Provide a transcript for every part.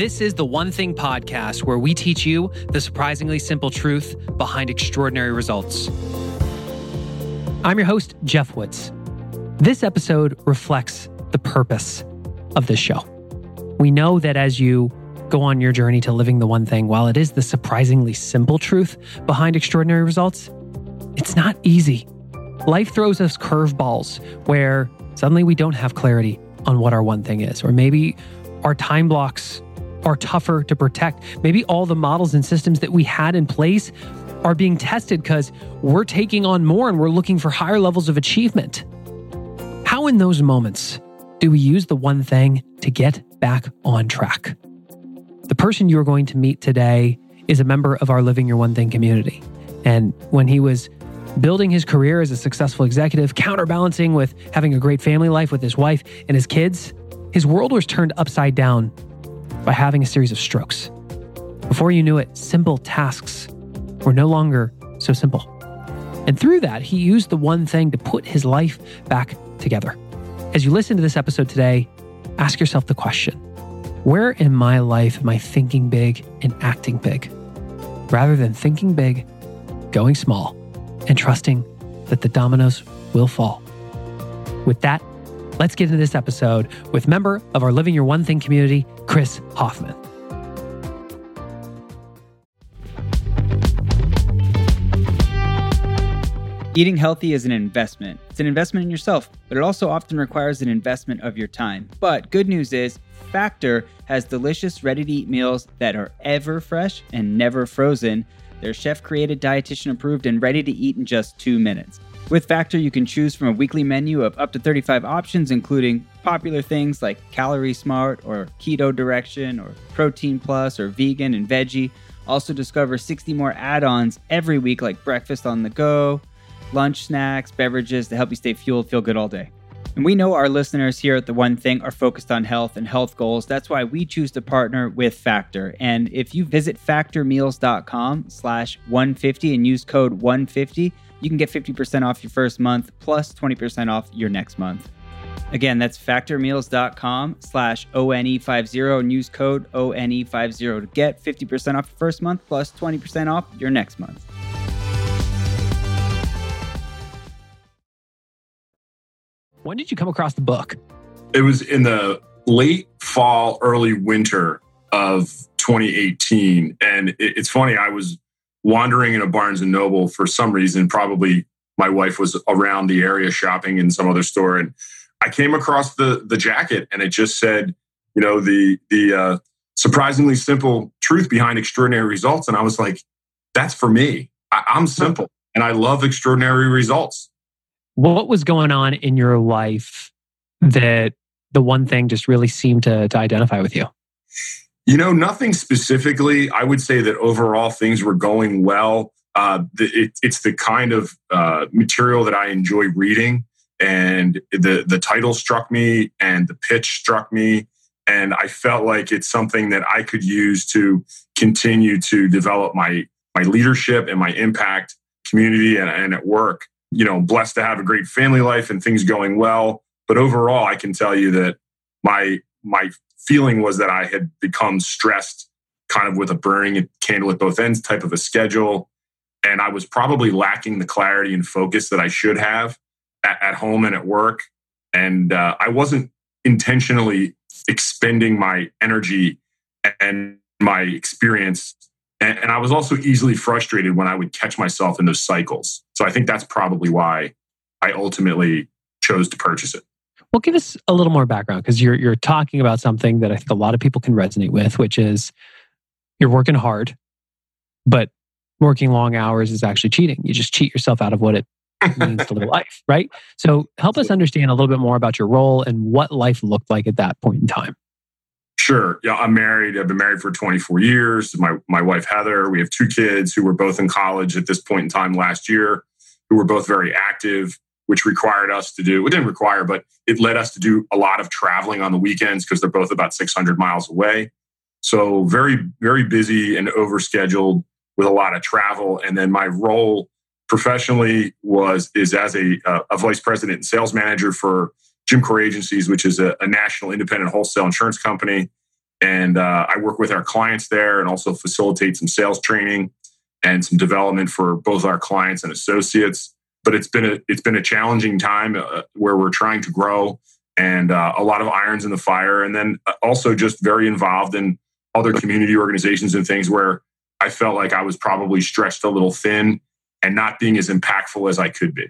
This is the One Thing podcast where we teach you the surprisingly simple truth behind extraordinary results. I'm your host, Geoff Woods. This episode reflects the purpose of this show. We know that as you go on your journey to living the one thing, while it is the surprisingly simple truth behind extraordinary results, it's not easy. Life throws us curveballs where suddenly we don't have clarity on what our one thing is, or maybe our time blocks are tougher to protect. Maybe all the models and systems that we had in place are being tested because we're taking on more and we're looking for higher levels of achievement. How, in those moments, do we use the one thing to get back on track? The person you're going to meet today is a member of our Living Your One Thing community. And when he was building his career as a successful executive, counterbalancing with having a great family life with his wife and his kids, his world was turned upside down by having a series of strokes. Before you knew it, simple tasks were no longer so simple. And through that, he used the one thing to put his life back together. As you listen to this episode today, ask yourself the question Where in my life am I thinking big and acting big? Rather than thinking big, going small, and trusting that the dominoes will fall. With that, let's get into this episode with member of our Living Your One Thing community, Chris Hofmann. Eating healthy is an investment. It's an investment in yourself, but it also often requires an investment of your time. But good news is, Factor has delicious, ready to eat meals that are ever fresh and never frozen. They're chef created, dietitian approved, and ready to eat in just two minutes. With Factor, you can choose from a weekly menu of up to 35 options, including popular things like Calorie Smart or Keto Direction or Protein Plus or Vegan and Veggie. Also, discover 60 more add ons every week, like breakfast on the go, lunch snacks, beverages to help you stay fueled, feel good all day. And we know our listeners here at The One Thing are focused on health and health goals. That's why we choose to partner with Factor. And if you visit factormeals.com slash 150 and use code 150, you can get 50% off your first month plus 20% off your next month. Again, that's factormeals.com slash ONE50 and use code ONE50 to get 50% off your first month plus 20% off your next month. When did you come across the book? It was in the late fall, early winter of 2018. And it's funny, I was wandering in a Barnes and Noble for some reason. Probably my wife was around the area shopping in some other store, and I came across the the jacket, and it just said, you know, the the uh, surprisingly simple truth behind extraordinary results, and I was like, that's for me. I, I'm simple, and I love extraordinary results. What was going on in your life that the one thing just really seemed to, to identify with you? You know, nothing specifically. I would say that overall things were going well. Uh, it, it's the kind of uh, material that I enjoy reading, and the the title struck me, and the pitch struck me, and I felt like it's something that I could use to continue to develop my my leadership and my impact community and, and at work. You know, blessed to have a great family life and things going well, but overall, I can tell you that my my feeling was that I had become stressed, kind of with a burning candle at both ends type of a schedule. And I was probably lacking the clarity and focus that I should have at, at home and at work. And uh, I wasn't intentionally expending my energy and my experience. And, and I was also easily frustrated when I would catch myself in those cycles. So I think that's probably why I ultimately chose to purchase it. Well, give us a little more background because you're you're talking about something that I think a lot of people can resonate with, which is you're working hard, but working long hours is actually cheating. You just cheat yourself out of what it means to live life, right? So help us understand a little bit more about your role and what life looked like at that point in time. Sure. Yeah, I'm married. I've been married for 24 years. My my wife Heather. We have two kids who were both in college at this point in time last year, who were both very active which required us to do, it didn't require, but it led us to do a lot of traveling on the weekends because they're both about 600 miles away. So very, very busy and overscheduled with a lot of travel. And then my role professionally was is as a, a vice president and sales manager for Jimcor Agencies, which is a, a national independent wholesale insurance company. And uh, I work with our clients there and also facilitate some sales training and some development for both our clients and associates. But it's been a it's been a challenging time uh, where we're trying to grow and uh, a lot of irons in the fire, and then uh, also just very involved in other community organizations and things where I felt like I was probably stretched a little thin and not being as impactful as I could be.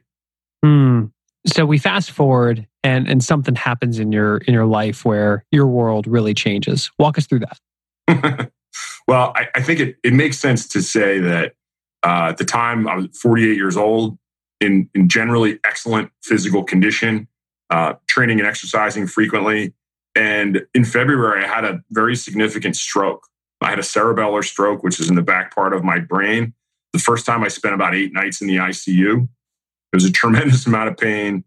Hmm. So we fast forward and and something happens in your in your life where your world really changes. Walk us through that. well, I, I, think it, it makes sense to say that uh, at the time I was 48 years old in, in generally excellent physical condition, uh, training and exercising frequently. And in February, I had a very significant stroke. I had a cerebellar stroke, which is in the back part of my brain. The first time I spent about eight nights in the ICU. It was a tremendous amount of pain,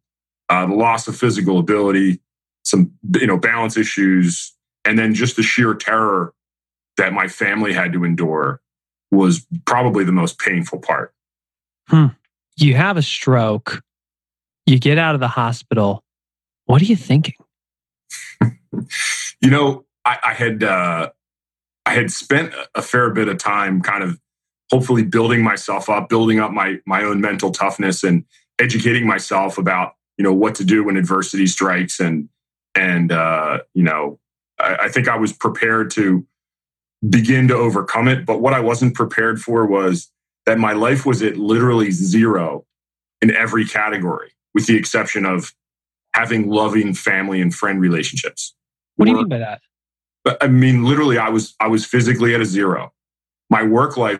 uh, the loss of physical ability, some you know balance issues, and then just the sheer terror that my family had to endure was probably the most painful part. Hmm. You have a stroke. You get out of the hospital. What are you thinking? you know, I, I had uh, I had spent a fair bit of time kind of hopefully building myself up, building up my my own mental toughness and educating myself about, you know, what to do when adversity strikes and and uh, you know, I, I think I was prepared to begin to overcome it. But what I wasn't prepared for was that my life was at literally zero in every category, with the exception of having loving family and friend relationships. What do you mean by that? I mean, literally, I was I was physically at a zero. My work life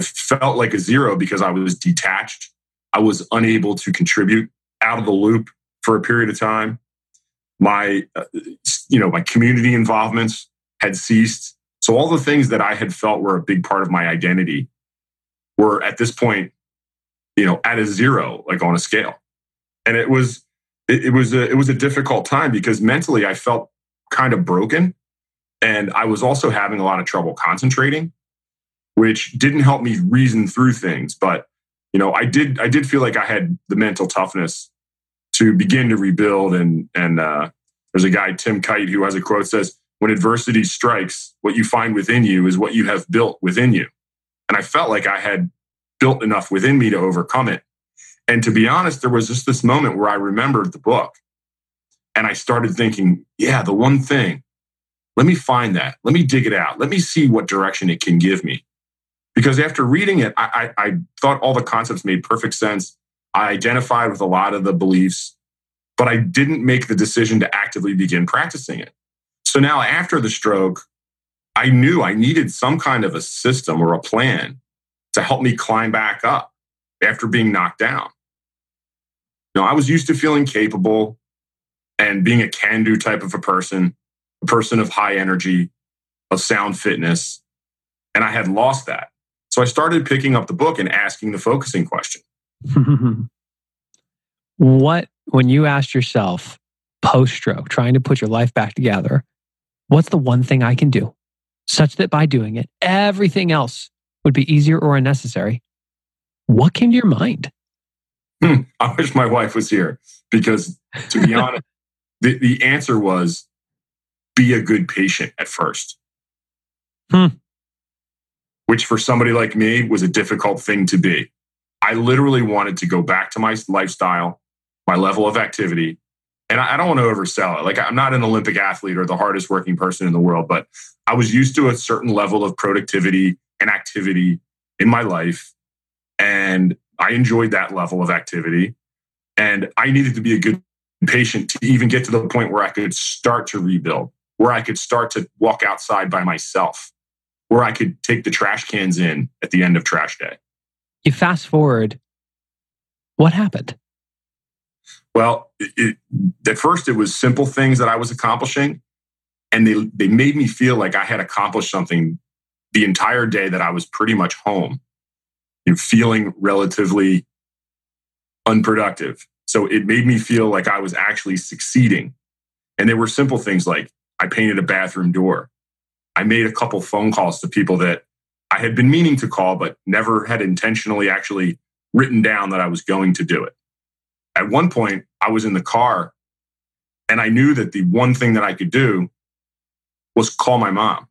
felt like a zero because I was detached. I was unable to contribute out of the loop for a period of time. My, uh, you know, my community involvements had ceased. So all the things that I had felt were a big part of my identity were at this point, you know, at a zero, like on a scale. And it was, it, it was a, it was a difficult time because mentally I felt kind of broken. And I was also having a lot of trouble concentrating which didn't help me reason through things. But you know, I did I did feel like I had the mental toughness to begin to rebuild. And and uh, there's a guy Tim Kight who has a quote says, "When adversity strikes, what you find within you is what you have built within you." And I felt like I had built enough within me to overcome it. And to be honest, there was just this moment where I remembered the book and I started thinking, yeah, the one thing, let me find that. Let me dig it out. Let me see what direction it can give me because after reading it, I, I, I thought all the concepts made perfect sense. I identified with a lot of the beliefs, but I didn't make the decision to actively begin practicing it. So now, after the stroke, I knew I needed some kind of a system or a plan to help me climb back up after being knocked down. Know, I was used to feeling capable and being a can do type of a person, a person of high energy, of sound fitness. And I had lost that. So I started picking up the book and asking the focusing question. what, when you asked yourself post stroke, trying to put your life back together, what's the one thing I can do such that by doing it, everything else would be easier or unnecessary? What came to your mind? Hmm, I wish my wife was here because, to be honest, the, the answer was be a good patient at first. Hmm which for somebody like me was a difficult thing to be. I literally wanted to go back to my lifestyle, my level of activity. And I, don't want to oversell it. Like, I'm not an Olympic athlete or the hardest working person in the world, but I was used to a certain level of productivity and activity in my life. And I enjoyed that level of activity. And I needed to be a good patient to even get to the point where I could start to rebuild, where I could start to walk outside by myself where I could take the trash cans in at the end of trash day. You fast forward, what happened? Well, it, it, at first it was simple things that I was accomplishing, and they they made me feel like I had accomplished something the entire day that I was pretty much home, you know, feeling relatively unproductive. So it made me feel like I was actually succeeding. And there were simple things like I painted a bathroom door. I made a couple phone calls to people that I had been meaning to call, but never had intentionally actually written down that I was going to do it. At one point, I was in the car and I knew that the one thing that I could do was call my mom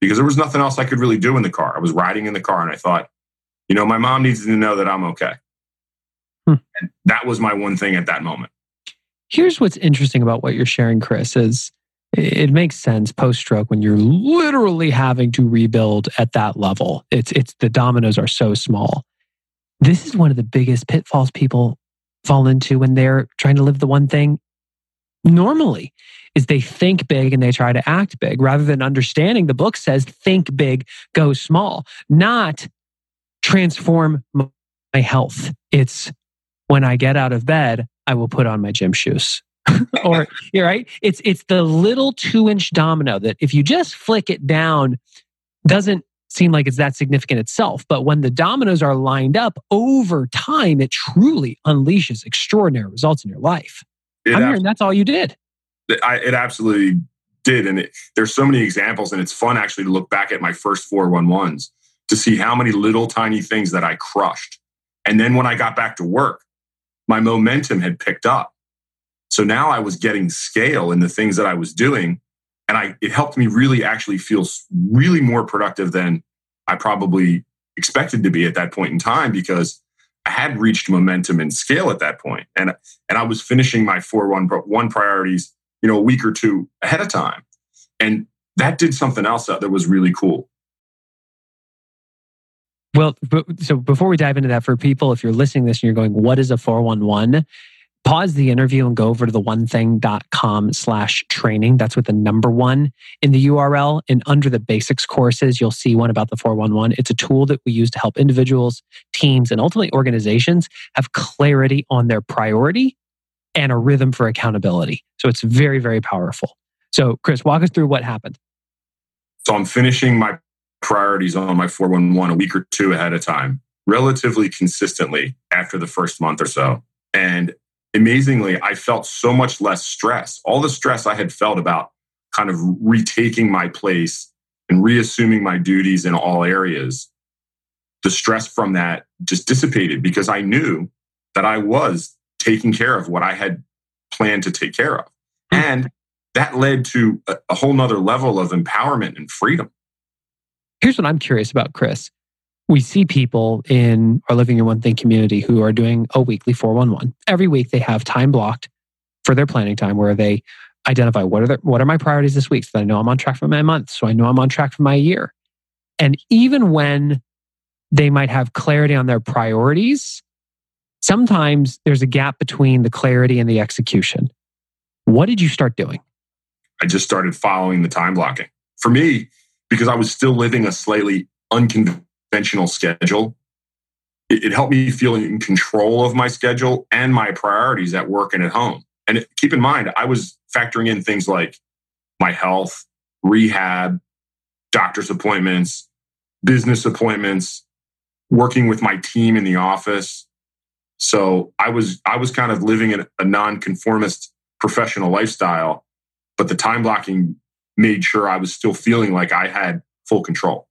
because there was nothing else I could really do in the car. I was riding in the car and I thought, you know, my mom needs to know that I'm okay. Hmm. And that was my one thing at that moment. Here's what's interesting about what you're sharing, Chris, is it makes sense post stroke when you're literally having to rebuild at that level. It's it's the dominoes are so small. This is one of the biggest pitfalls people fall into when they're trying to live the one thing normally is they think big and they try to act big rather than understanding the book says think big go small not transform my health it's when i get out of bed i will put on my gym shoes or you're right. It's it's the little two inch domino that if you just flick it down doesn't seem like it's that significant itself. But when the dominoes are lined up over time it truly unleashes extraordinary results in your life. It i'm hearing that's all you did. I, it absolutely did and it, there's so many examples and it's fun actually to look back at my first 411s to see how many little tiny things that i crushed. And then when i got back to work my momentum had picked up so now I was getting scale in the things that I was doing. And I, it helped me really actually feel really more productive than I probably expected to be at that point in time because I had reached momentum and scale at that point. And, and I was finishing my four one, one priorities, you know, a week or two ahead of time. And that did something else that was really cool. Well, so before we dive into that, for people, if you're listening this and you're going, what is a 411? Pause the interview and go over to the onething.com slash training. That's with the number one in the URL. And under the basics courses, you'll see one about the 411. It's a tool that we use to help individuals, teams, and ultimately organizations have clarity on their priority and a rhythm for accountability. So it's very, very powerful. So, Chris, walk us through what happened. So I'm finishing my priorities on my 411 a week or two ahead of time, relatively consistently after the first month or so. And amazingly, I felt so much less stress. All the stress I had felt about kind of retaking my place and reassuming my duties in all areas, the stress from that just dissipated because I knew that I was taking care of what I had planned to take care of. Hmm. And that led to a, a whole nother level of empowerment and freedom. Here's what I'm curious about, Chris we see people in our Living Your One Thing community who are doing a weekly 411. Every week they have time blocked for their planning time where they identify what are, the, what are my priorities this week so I know I'm on track for my month, so I know I'm on track for my year. And even when they might have clarity on their priorities, sometimes there's a gap between the clarity and the execution. What did you start doing? I just started following the time blocking. For me, because I was still living a slightly unconventional conventional schedule. It, it, helped me feel in control of my schedule and my priorities at work and at home. And it, keep in mind, I was factoring in things like my health, rehab, doctor's appointments, business appointments, working with my team in the office. So I was I was kind of living in a non-conformist professional lifestyle, but the time blocking made sure I was still feeling like I had full control.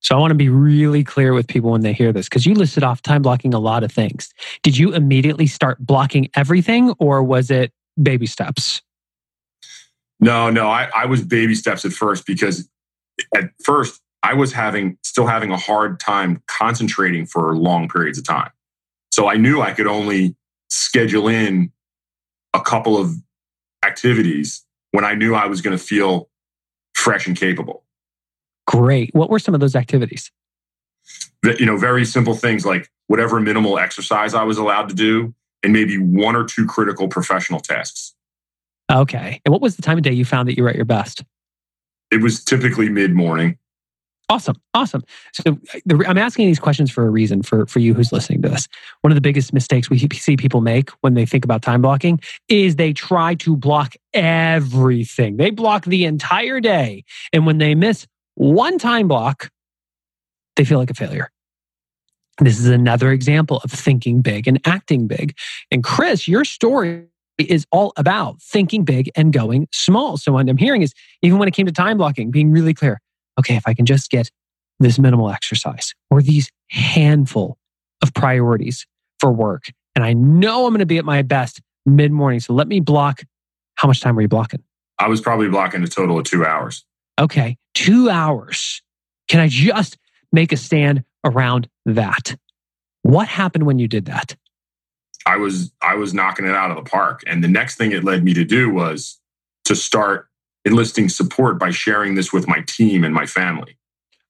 So I want to be really clear with people when they hear this because you listed off time blocking a lot of things. Did you immediately start blocking everything or was it baby steps? No, no, I, I was baby steps at first because at first I was having still having a hard time concentrating for long periods of time. So I knew I could only schedule in a couple of activities when I knew I was going to feel fresh and capable. Great. What were some of those activities? You know, very simple things like whatever minimal exercise I was allowed to do, and maybe one or two critical professional tasks. Okay. And what was the time of day you found that you were at your best? It was typically mid morning. Awesome. Awesome. So uh, the, I'm asking these questions for a reason for, for you who's listening to this. One of the biggest mistakes we see people make when they think about time blocking is they try to block everything. They block the entire day. And when they miss one time block, they feel like a failure. This is another example of thinking big and acting big. And Chris, your story is all about thinking big and going small. So what I'm hearing is even when it came to time blocking, being really clear, okay, if I can just get this minimal exercise or these handful of priorities for work, and I know I'm going to be at my best mid morning. So let me block. How much time were you blocking? I was probably blocking a total of two hours Okay, two hours. Can I just make a stand around that? What happened when you did that? I was I was knocking it out of the park. And the next thing it led me to do was to start enlisting support by sharing this with my team and my family.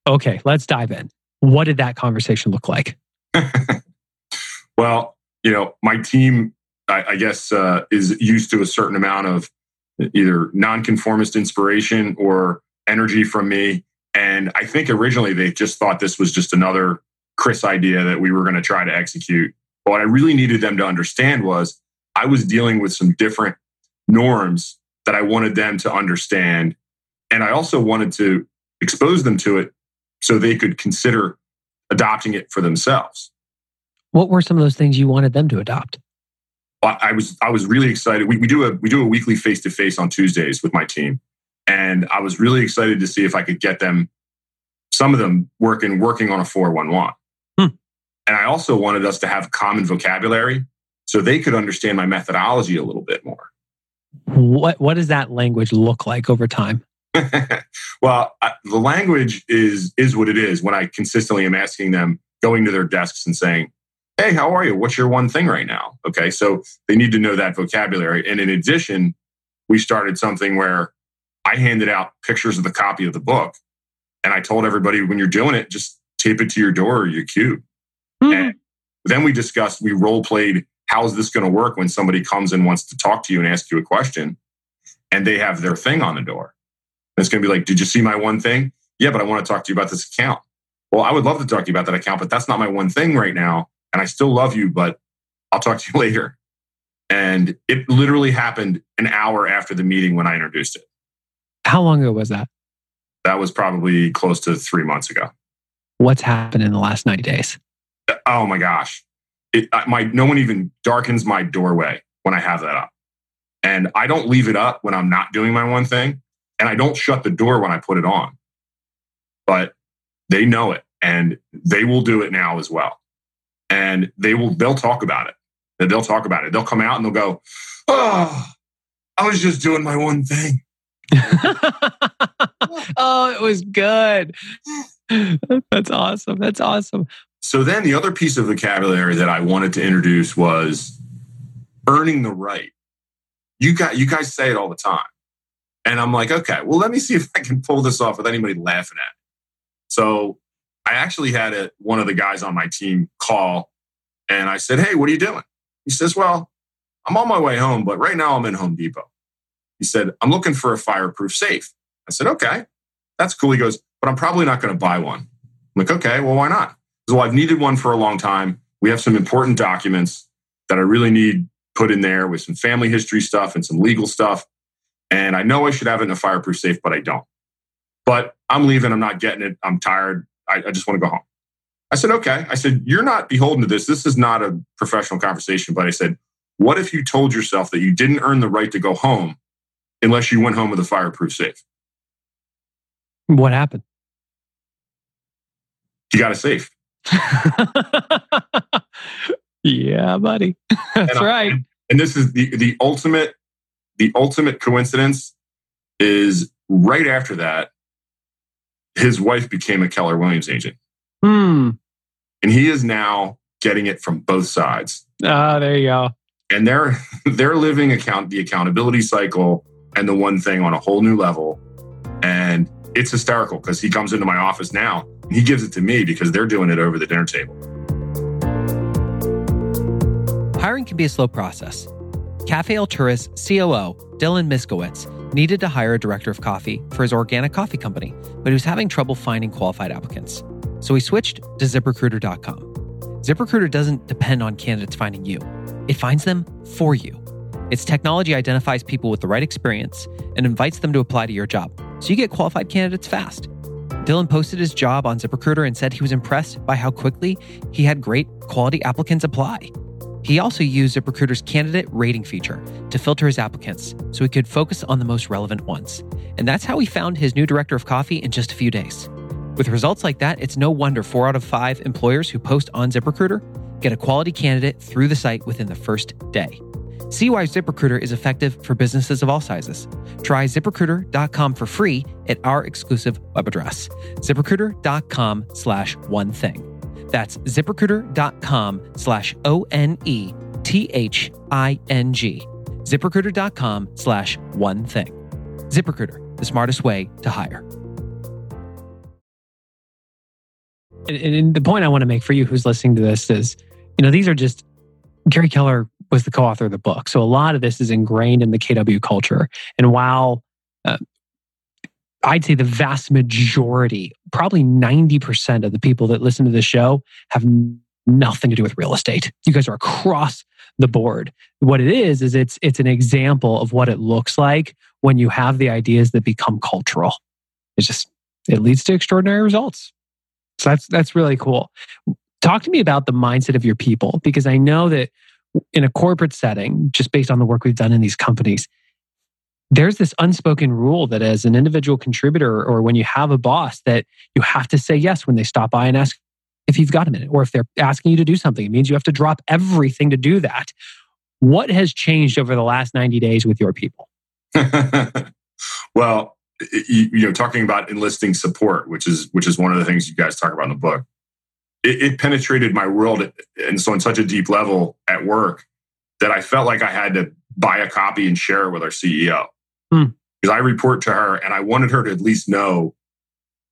Okay, let's dive in. What did that conversation look like? well, you know, my team, I, I guess, uh, is used to a certain amount of either nonconformist inspiration or energy from me. And I think originally they just thought this was just another Chris idea that we were going to try to execute. But what I really needed them to understand was I was dealing with some different norms that I wanted them to understand. And I also wanted to expose them to it so they could consider adopting it for themselves. What were some of those things you wanted them to adopt? I was I was really excited. We, we do a we do a weekly face to face on Tuesdays with my team, and I was really excited to see if I could get them, some of them working working on a four one one. Hmm. And I also wanted us to have common vocabulary so they could understand my methodology a little bit more. What what does that language look like over time? well, I, the language is is what it is. When I consistently am asking them, going to their desks and saying, "Hey, how are you? What's your one thing right now?" Okay, so they need to know that vocabulary. And in addition, we started something where I handed out pictures of the copy of the book, and I told everybody when you're doing it, just tape it to your door or your cube. Mm-hmm. And then we discussed, we role played how's this going to work when somebody comes and wants to talk to you and ask you a question and they have their thing on the door. And it's going to be like, did you see my one thing? Yeah, but I want to talk to you about this account. Well, I would love to talk to you about that account, but that's not my one thing right now. And I still love you, but I'll talk to you later. And it literally happened an hour after the meeting when I introduced it. How long ago was that? That was probably close to three months ago. What's happened in the last 90 days? Oh my gosh it, my no one even darkens my doorway when I have that up. And I don't leave it up when I'm not doing my one thing. And I don't shut the door when I put it on. But they know it and they will do it now as well. And they will, they'll talk about it. They'll talk about it. They'll come out and they'll go, Oh, I was just doing my one thing. oh, it was good. That's awesome. That's awesome. So then the other piece of vocabulary that I wanted to introduce was earning the right. You got you guys say it all the time. And I'm like, okay, well, let me see if I can pull this off with anybody laughing at it. So I actually had a, one of the guys on my team call and I said, Hey, what are you doing? He says, Well, I'm on my way home, but right now I'm in Home Depot. He said, I'm looking for a fireproof safe. I said, Okay, that's cool. He goes, But I'm probably not going to buy one. I'm like, Okay, well, why not? So I've needed one for a long time. We have some important documents that I really need put in there with some family history stuff and some legal stuff. And I know I should have it in a fireproof safe, but I don't. But I'm leaving. I'm not getting it. I'm tired. I, I just want to go home. I said, okay. I said, you're not beholden to this. This is not a professional conversation. But I said, what if you told yourself that you didn't earn the right to go home unless you went home with a fireproof safe? What happened? You got a safe. yeah, buddy. That's and right. I, and this is the the ultimate the ultimate coincidence is right after that his wife became a Keller Williams agent. Hmm. And he is now getting it from both sides. Ah, there you go. And they're they're living account the accountability cycle and the one thing on a whole new level. And it's hysterical because he comes into my office now and he gives it to me because they're doing it over the dinner table. Hiring can be a slow process. Cafe Altura's COO, Dylan Miskowitz, needed to hire a director of coffee for his organic coffee company, but he was having trouble finding qualified applicants. So he switched to ziprecruiter.com. ZipRecruiter doesn't depend on candidates finding you, it finds them for you. Its technology identifies people with the right experience and invites them to apply to your job, so you get qualified candidates fast. Dylan posted his job on ZipRecruiter and said he was impressed by how quickly he had great quality applicants apply. He also used ZipRecruiter's candidate rating feature to filter his applicants so he could focus on the most relevant ones. And that's how he found his new director of coffee in just a few days. With results like that, it's no wonder four out of five employers who post on ZipRecruiter get a quality candidate through the site within the first day. See why ZipRecruiter is effective for businesses of all sizes. Try ziprecruiter.com for free at our exclusive web address, ziprecruiter.com slash one thing. That's ziprecruiter.com slash O N E T H I N G. ZipRecruiter.com slash one thing. ZipRecruiter, the smartest way to hire. And, and the point I want to make for you who's listening to this is, you know, these are just Gary Keller was the co-author of the book. So a lot of this is ingrained in the KW culture. And while uh, I'd say the vast majority, probably 90% of the people that listen to the show have nothing to do with real estate. You guys are across the board. What it is is it's it's an example of what it looks like when you have the ideas that become cultural. It's just it leads to extraordinary results. So that's that's really cool. Talk to me about the mindset of your people because I know that in a corporate setting, just based on the work we've done in these companies, there's this unspoken rule that as an individual contributor or when you have a boss that you have to say yes when they stop by and ask if you've got a minute or if they're asking you to do something. It means you have to drop everything to do that. What has changed over the last 90 days with your people? Well you, know talking about enlisting support which is which is one of the things you guys talk about in the book it, it penetrated my world and so on such a deep level at work that i felt like i had to buy a copy and share it with our ceo hmm. because i report to her and i wanted her to at least know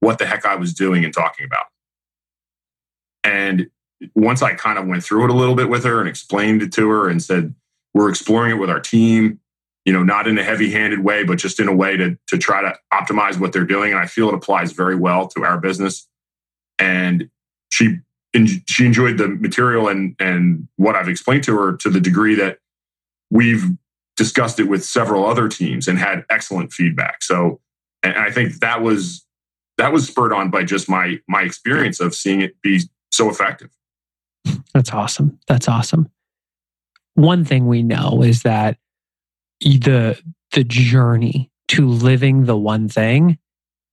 what the heck i was doing and talking about and once I kind of went through it a little bit with her and explained it to her and said, we're exploring it with our team, you know, not in a heavy handed way, but just in a way to, to try to optimize what they're doing. And I feel it applies very well to our business. And she, she enjoyed the material and, and what I've explained to her to the degree that we've discussed it with several other teams and had excellent feedback. So, and I think that was, that was spurred on by just my, my experience of seeing it be so effective. That's awesome. That's awesome. One thing we know is that the the journey to living the one thing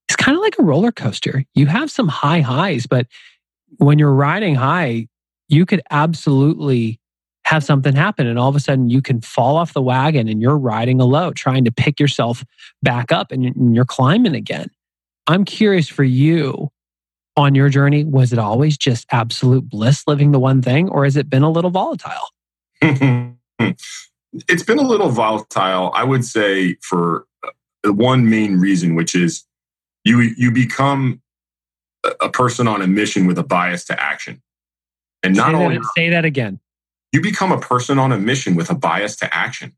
is kind of like a roller coaster. You have some high highs, but when you're riding high, you could absolutely have something happen and all of a sudden you can fall off the wagon and you're riding a low trying to pick yourself back up and you're climbing again. I'm curious for you on your journey? Was it always just absolute bliss living the one thing, or has it been a little volatile? it's been a little volatile, I would say, for uh, one main reason, which is you you become a person on a mission with a bias to action, and not say only that, say that again. You become a person on a mission with a bias to action.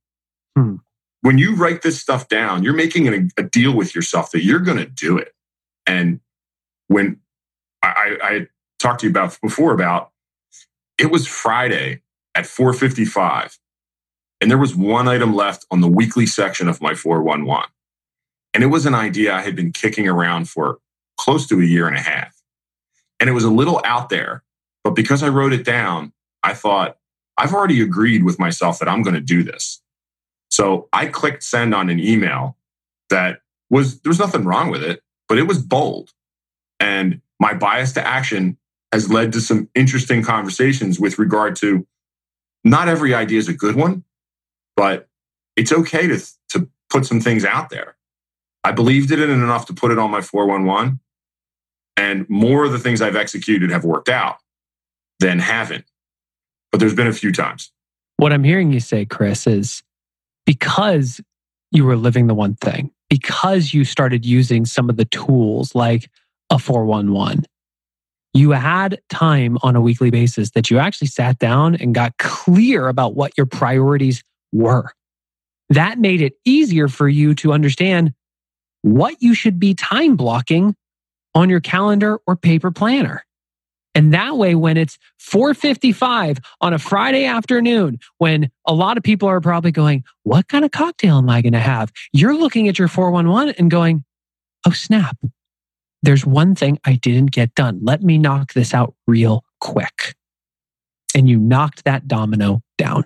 Hmm. When you write this stuff down, you're making a, a deal with yourself that you're going to do it. And when I, I talked to you about before about it was Friday at 4:55, and there was one item left on the weekly section of my 411, and it was an idea I had been kicking around for close to a year and a half, and it was a little out there, but because I wrote it down, I thought I've already agreed with myself that I'm going to do this. So I clicked send on an email that was there was nothing wrong with it, but it was bold. And my bias to action has led to some interesting conversations with regard to not every idea is a good one, but it's okay to, to put some things out there. I believed in it enough to put it on my 411. And more of the things I've executed have worked out than haven't. But there's been a few times. What I'm hearing you say, Chris, is because you were living the one thing, because you started using some of the tools like a 411. You had time on a weekly basis that you actually sat down and got clear about what your priorities were. That made it easier for you to understand what you should be time blocking on your calendar or paper planner. And that way, when it's 4:55 on a Friday afternoon, when a lot of people are probably going, "What kind of cocktail am I going to have?" You're looking at your 411 and going, "Oh snap! there's one thing I didn't get done. Let me knock this out real quick. And you knocked that domino down.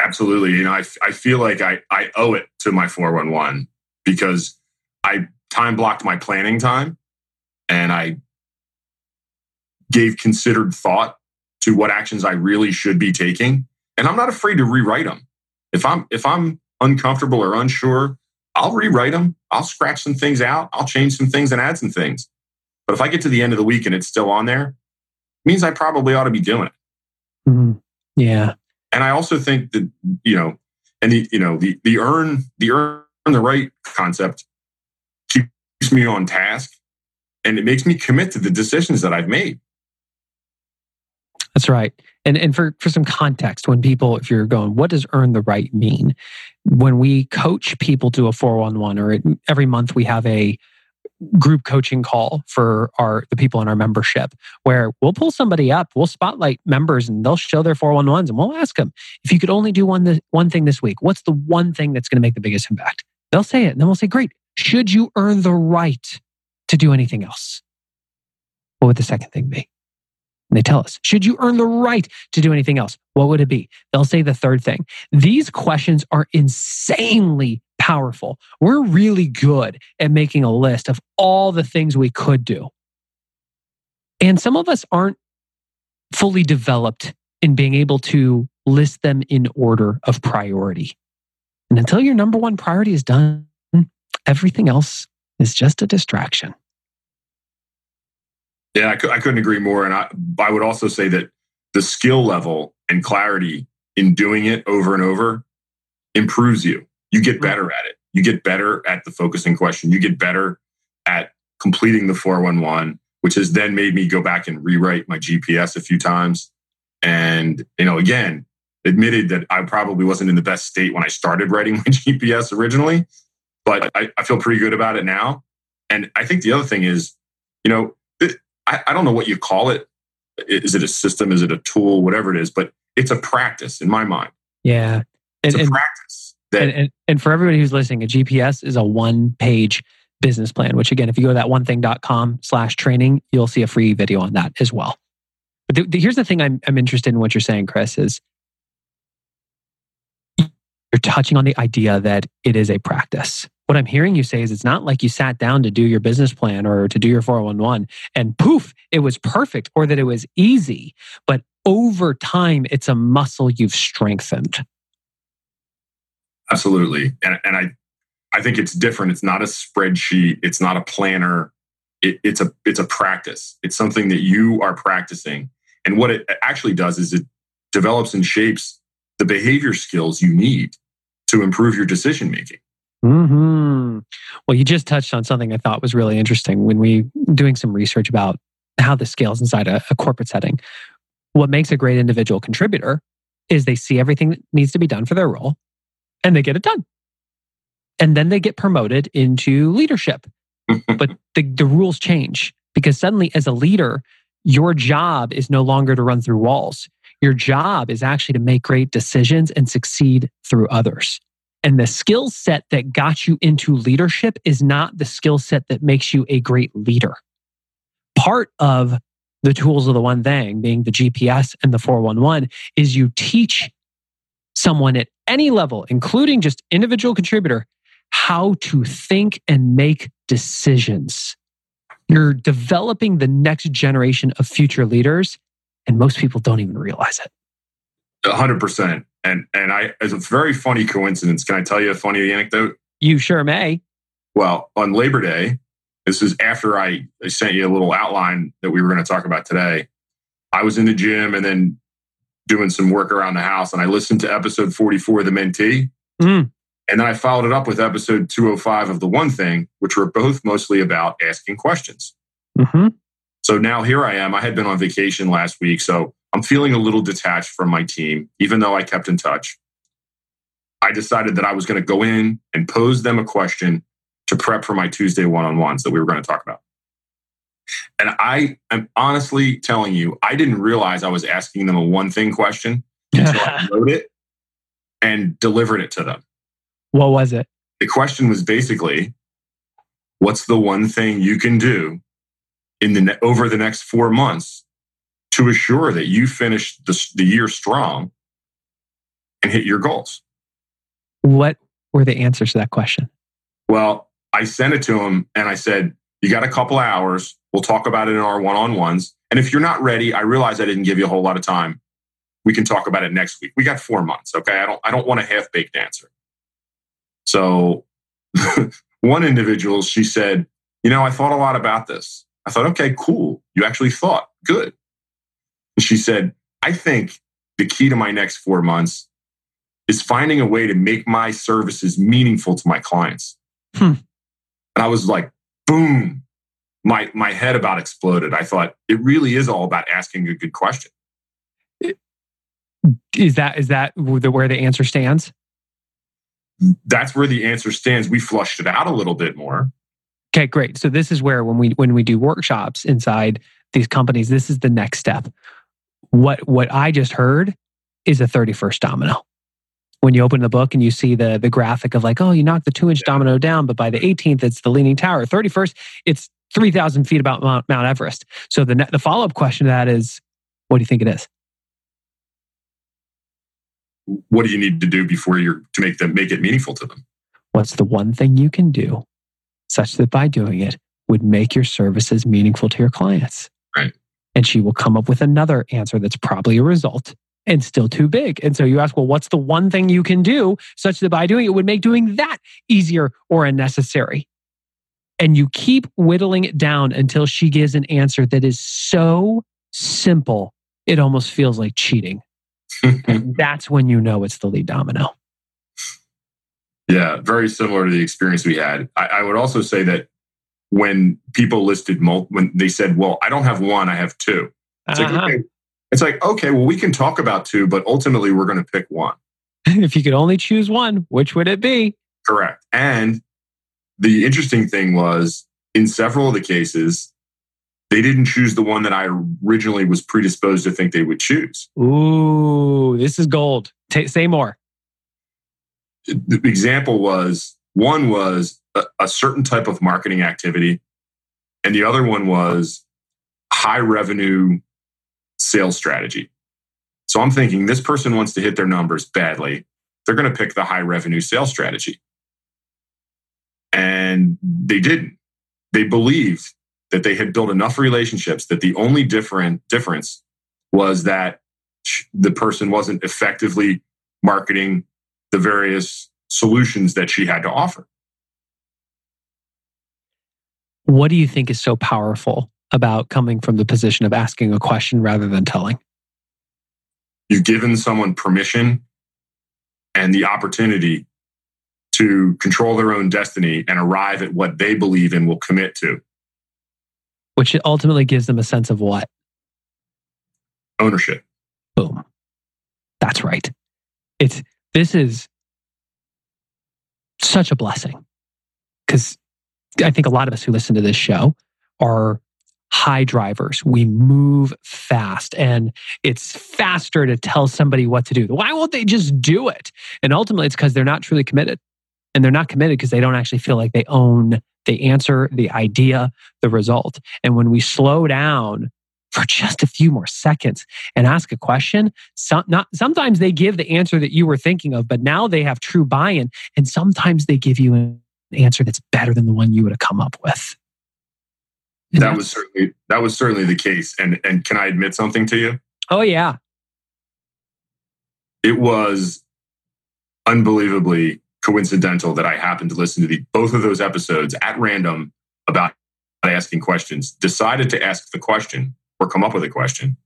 Absolutely. You know, I, I feel like I, I owe it to my 411 because I time blocked my planning time and I gave considered thought to what actions I really should be taking. and I'm not afraid to rewrite them. If I'm if I'm uncomfortable or unsure, I'll rewrite them. I'll scratch some things out. I'll change some things and add some things. But if I get to the end of the week and it's still on there, means I probably ought to be doing it. Mm-hmm. Yeah. And I also think that, you know, and the, you know, the, the earn, the earn the right concept keeps me on task and it makes me commit to the decisions that I've made. That's right. And and for for some context, when people, if you're going, what does earn the right mean? When we coach people to a 411 or it, every month we have a group coaching call for our the people in our membership where we'll pull somebody up we'll spotlight members and they'll show their 411s and we'll ask them if you could only do one one thing this week what's the one thing that's going to make the biggest impact they'll say it and then we'll say great should you earn the right to do anything else what would the second thing be and they tell us, should you earn the right to do anything else? What would it be? They'll say the third thing. These questions are insanely powerful. We're really good at making a list of all the things we could do. And some of us aren't fully developed in being able to list them in order of priority. And until your number one priority is done, everything else is just a distraction. Yeah, I, I couldn't agree more. And I, I would also say that the skill level and clarity in doing it over and over improves you. You get better at it. You get better at the focusing question. You get better at completing the 411, which has then made me go back and rewrite my GPS a few times. And, you know, again, admitted that I probably wasn't in the best state when I started writing my GPS originally, but I, I feel pretty good about it now. And I think the other thing is, you know, I, I don't know what you call it. Is it a system? Is it a tool? Whatever it is, but it's a practice in my mind. Yeah. It's and, a and, practice. That, and, and, and for everybody who's listening, a GPS is a one page business plan, which again, if you go to that one thing.com slash training, you'll see a free video on that as well. But the, the, here's the thing I'm, I'm interested in what you're saying, Chris, is you're touching on the idea that it is a practice what I'm hearing you say is it's not like you sat down to do your business plan or to do your 411 and poof, it was perfect or that it was easy. But over time, it's a muscle you've strengthened. Absolutely. And, and I, I think it's different. It's not a spreadsheet. It's not a planner. It, it's a it's a practice. It's something that you are practicing. And what it actually does is it develops and shapes the behavior skills you need to improve your decision making. Hmm. Well, you just touched on something I thought was really interesting when we doing some research about how this scales inside a, a corporate setting. What makes a great individual contributor is they see everything that needs to be done for their role, and they get it done, and then they get promoted into leadership. but the, the rules change because suddenly, as a leader, your job is no longer to run through walls. Your job is actually to make great decisions and succeed through others. And the skill set that got you into leadership is not the skill set that makes you a great leader. Part of the tools of the one thing, being the GPS and the 411, is you teach someone at any level, including just individual contributor, how to think and make decisions. You're developing the next generation of future leaders, and most people don't even realize it. 100%. And and I it's a very funny coincidence. Can I tell you a funny anecdote? You sure may. Well, on Labor Day, this is after I, I sent you a little outline that we were going to talk about today. I was in the gym and then doing some work around the house, and I listened to episode 44 of the Mentee. Mm. And then I followed it up with episode 205 of The One Thing, which were both mostly about asking questions. Mm-hmm. So now here I am. I had been on vacation last week. So I'm feeling a little detached from my team, even though I kept in touch. I decided that I was going to go in and pose them a question to prep for my Tuesday one on ones that we were going to talk about. And I am honestly telling you, I didn't realize I was asking them a one thing question until I wrote it and delivered it to them. What was it? The question was basically, what's the one thing you can do in the over the next four months to assure that you finish the, the year strong and hit your goals. What were the answers to that question? Well, I sent it to him and I said, You got a couple hours. We'll talk about it in our one on ones. And if you're not ready, I realize I didn't give you a whole lot of time. We can talk about it next week. We got four months. Okay. I don't, I don't want a half baked answer. So one individual, she said, you know, I thought a lot about this. I thought, okay, cool. You actually thought good. And she said, I think the key to my next four months is finding a way to make my services meaningful to my clients. Hmm. And I was like, boom, my, my head about exploded. I thought it really is all about asking a good question. Is that, is that where the answer stands? That's where the answer stands. We flushed it out a little bit more. Okay, great. So this is where when we when we do workshops inside these companies, this is the next step. What what I just heard is a 31st domino. When you open the book and you see the the graphic of like, oh, you knocked the two inch domino down, but by the 18th, it's the leaning tower. 31st, it's 3,000 feet about Mount, Mount Everest. So the the follow up question to that is, what do you think it is? What do you need to do before you're to make them make it meaningful to them? What's the one thing you can do such that by doing it would make your services meaningful to your clients. And she will come up with another answer that's probably a result and still too big. And so you ask, well, what's the one thing you can do such that by doing it would make doing that easier or unnecessary? And you keep whittling it down until she gives an answer that is so simple, it almost feels like cheating. and that's when you know it's the lead domino. Yeah, very similar to the experience we had. I, I would also say that when people listed mul- when they said, "Well, I don't have one, I have two. It's uh-huh. like okay, it's like okay, well, we can talk about two, but ultimately we're going to pick one. if you could only choose one, which would it be? Correct. And the interesting thing was, in several of the cases, they didn't choose the one that I originally was predisposed to think they would choose. Ooh, this is gold. T- say more the example was one was a, a certain type of marketing activity, and the other one was high revenue sales strategy. So I'm thinking this person wants to hit their numbers badly. They're going to pick the high revenue sales strategy. And they didn't. They believed that they had built enough relationships that the only different difference was that the person wasn't effectively marketing the various solutions that she had to offer. What do you think is so powerful about coming from the position of asking a question rather than telling? You've given someone permission and the opportunity to control their own destiny and arrive at what they believe in will commit to. Which ultimately gives them a sense of what? Ownership. Boom. That's right. It's this is such a blessing because I think a lot of us who listen to this show are high drivers. We move fast and it's faster to tell somebody what to do. Why won't they just do it? And ultimately, it's because they're not truly committed. And they're not committed because they don't actually feel like they own the answer, the idea, the result. And when we slow down for just a few more seconds and ask a question. Some, not, sometimes they give the answer that you were thinking of, but now they have true buy in. And sometimes they give you an answer that's better than the one you would have come up with. And that was certainly that was certainly the case. And and can I admit something to you? Oh yeah. It was unbelievably coincidental that I happened to listen to the both of those episodes at random about asking questions. Decided to ask the question or come up with a question.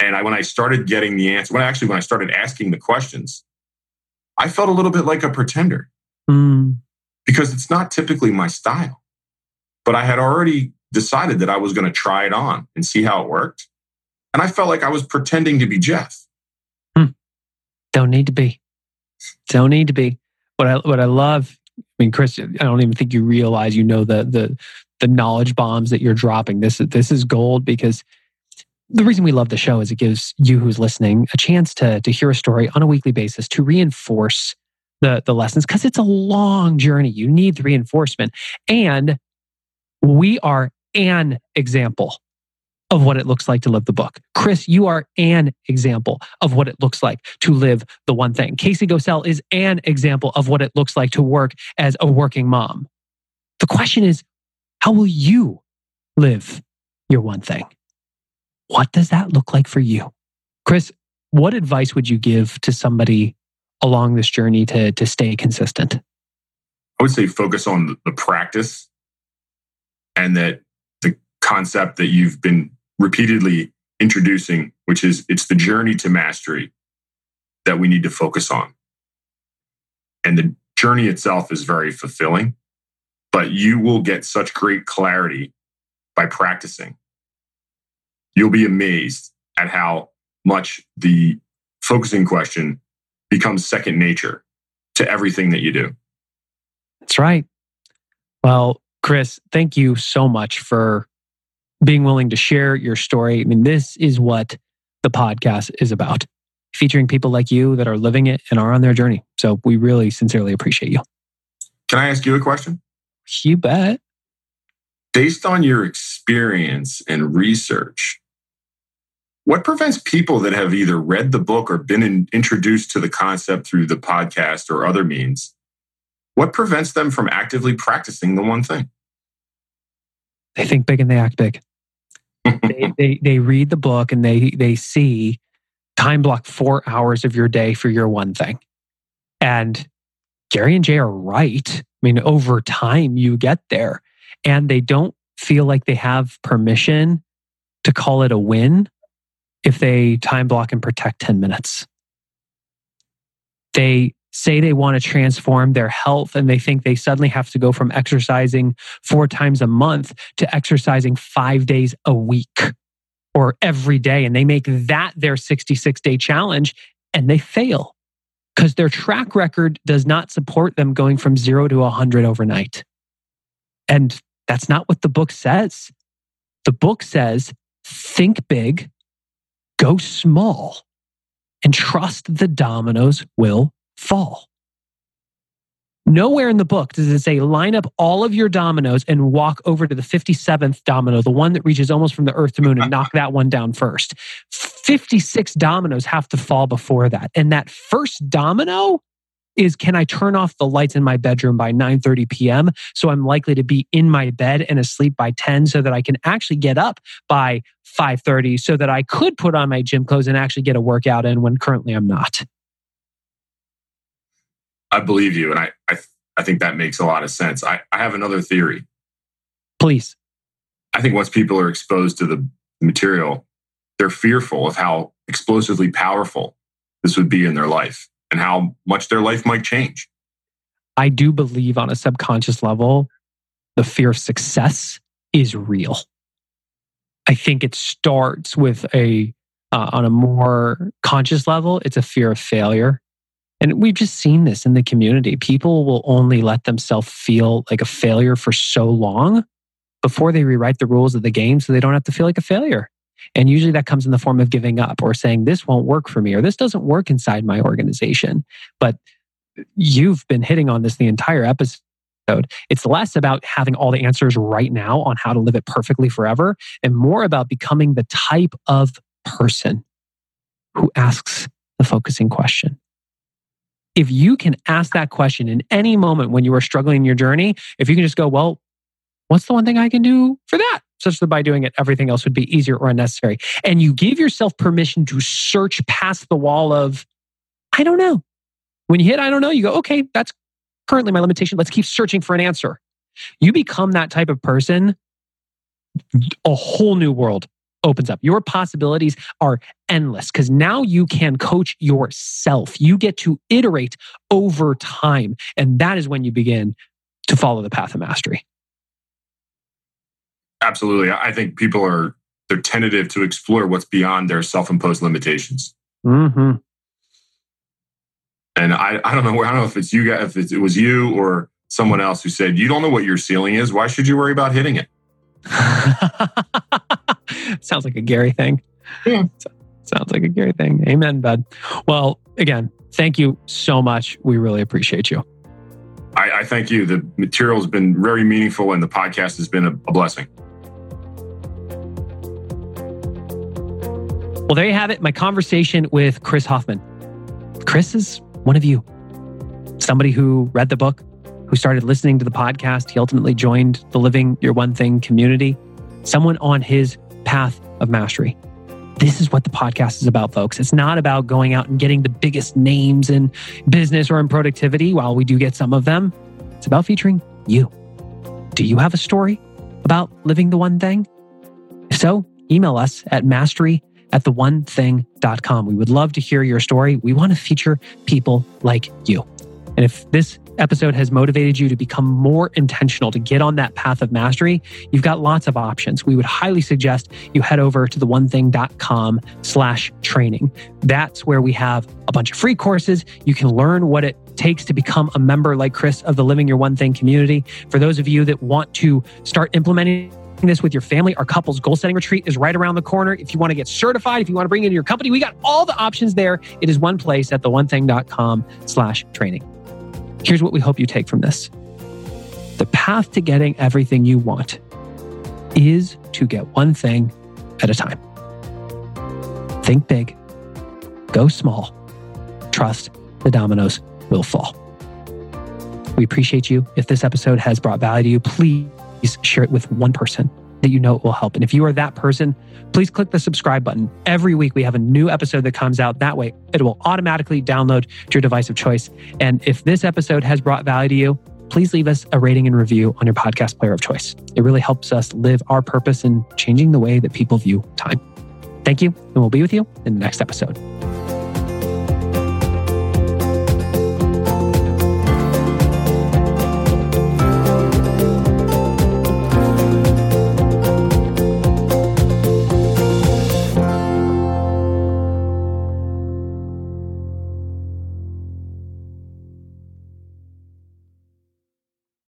And I, when I started getting the answer, when I, actually when I started asking the questions, I felt a little bit like a pretender mm. Because it's not typically my style. But I had already decided that I was going to try it on and see how it worked. And I felt like I was pretending to be Geoff. Hmm. Don't need to be. Don't need to be. What I what I love. I mean, Chris, I don't even think you realize you know the the the knowledge bombs that you're dropping. This is this is gold because the reason we love the show is it gives you who's listening a chance to, to hear a story on a weekly basis to reinforce the, the lessons because it's a long journey. You need reinforcement. And we are an example of what it looks like to live the book. Chris, you are an example of what it looks like to live the one thing. Casey Gosell is an example of what it looks like to work as a working mom. The question is, how will you live your one thing? What does that look like for you? Chris, what advice would you give to somebody along this journey to, to stay consistent? I would say focus on the practice and that the concept that you've been repeatedly introducing, which is it's the journey to mastery that we need to focus on. And the journey itself is very fulfilling, but you will get such great clarity by practicing. You'll be amazed at how much the focusing question becomes second nature to everything that you do. That's right. Well, Chris, thank you so much for being willing to share your story. I mean, this is what the podcast is about featuring people like you that are living it and are on their journey. So we really sincerely appreciate you. Can I ask you a question? You bet. Based on your experience and research, what prevents people that have either read the book or been in, introduced to the concept through the podcast or other means? What prevents them from actively practicing the one thing? They think big and they act big. they, they, they read the book and they, they see time block four hours of your day for your one thing. And Gary and Jay are right. I mean, over time, you get there and they don't feel like they have permission to call it a win if they time block and protect 10 minutes. They say they want to transform their health and they think they suddenly have to go from exercising four times a month to exercising five days a week or every day. And they make that their 66 day challenge and they fail because their track record does not support them going from zero to 100 overnight. And that's not what the book says. The book says think big, go small and trust the dominoes will fall. Nowhere in the book does it say line up all of your dominoes and walk over to the 57th domino, the one that reaches almost from the earth to moon, and knock that one down first. 56 dominoes have to fall before that. And that first domino is can I turn off the lights in my bedroom by 9:30 p.m. so I'm likely to be in my bed and asleep by 10 so that I can actually get up by 5:30 so that I could put on my gym clothes and actually get a workout in when currently I'm not. I believe you and I I, I think that makes a lot of sense. I, I have another theory. Please. I think once people are exposed to the material, they're fearful of how explosively powerful this would be in their life and how much their life might change. I do believe on a subconscious level, the fear of success is real. I think it starts with a, uh, on a more conscious level, it's a fear of failure. And we've just seen this in the community. People will only let themselves feel like a failure for so long before they rewrite the rules of the game so they don't have to feel like a failure. And usually that comes in the form of giving up or saying, this won't work for me or this doesn't work inside my organization. But you've been hitting on this the entire episode. It's less about having all the answers right now on how to live it perfectly forever and more about becoming the type of person who asks the focusing question. If you can ask that question in any moment when you are struggling in your journey, if you can just go, well, what's the one thing I can do for that? Such that by doing it, everything else would be easier or unnecessary. And you give yourself permission to search past the wall of, I don't know. When you hit, I don't know, you go, okay, that's currently my limitation. Let's keep searching for an answer. You become that type of person, a whole new world opens up. Your possibilities are endless because now you can coach yourself. You get to iterate over time. And that is when you begin to follow the path of mastery. Absolutely. I think people are they're tentative to explore what's beyond their self-imposed limitations. Mm-hmm. And I, I don't know. I don't know if it's you guys, if it was you or someone else who said, "You don't know what your ceiling is. Why should you worry about hitting it?" Sounds like a Gary thing. Yeah. Sounds like a Gary thing. Amen, bud. Well, again, thank you so much. We really appreciate you. I, I thank you. The material has been very meaningful, and the podcast has been a, a blessing. Well, there you have it. My conversation with Chris Hofmann. Chris is one of you, somebody who read the book, who started listening to the podcast. He ultimately joined the Living Your One Thing community, someone on his path of mastery. This is what the podcast is about, folks. It's not about going out and getting the biggest names in business or in productivity, while we do get some of them. It's about featuring you. Do you have a story about living the one thing? If so, email us at mastery at theonething.com. We would love to hear your story. We want to feature people like you. And if this episode has motivated you to become more intentional to get on that path of mastery, you've got lots of options. We would highly suggest you head over to theonething.com slash training. That's where we have a bunch of free courses. You can learn what it takes to become a member like Chris of the Living Your One Thing community. For those of you that want to start implementing this with your family, our couples goal setting retreat is right around the corner. If you want to get certified, if you want to bring it in your company, we got all the options there. It is one place at theonething.com slash training. Here's what we hope you take from this. The path to getting everything you want is to get one thing at a time. Think big, go small, trust the dominoes will fall. We appreciate you. If this episode has brought value to you, please share it with one person that you know it will help. And if you are that person, please click the subscribe button. Every week we have a new episode that comes out. That way it will automatically download to your device of choice. And if this episode has brought value to you, please leave us a rating and review on your podcast player of choice. It really helps us live our purpose in changing the way that people view time. Thank you, and we'll be with you in the next episode.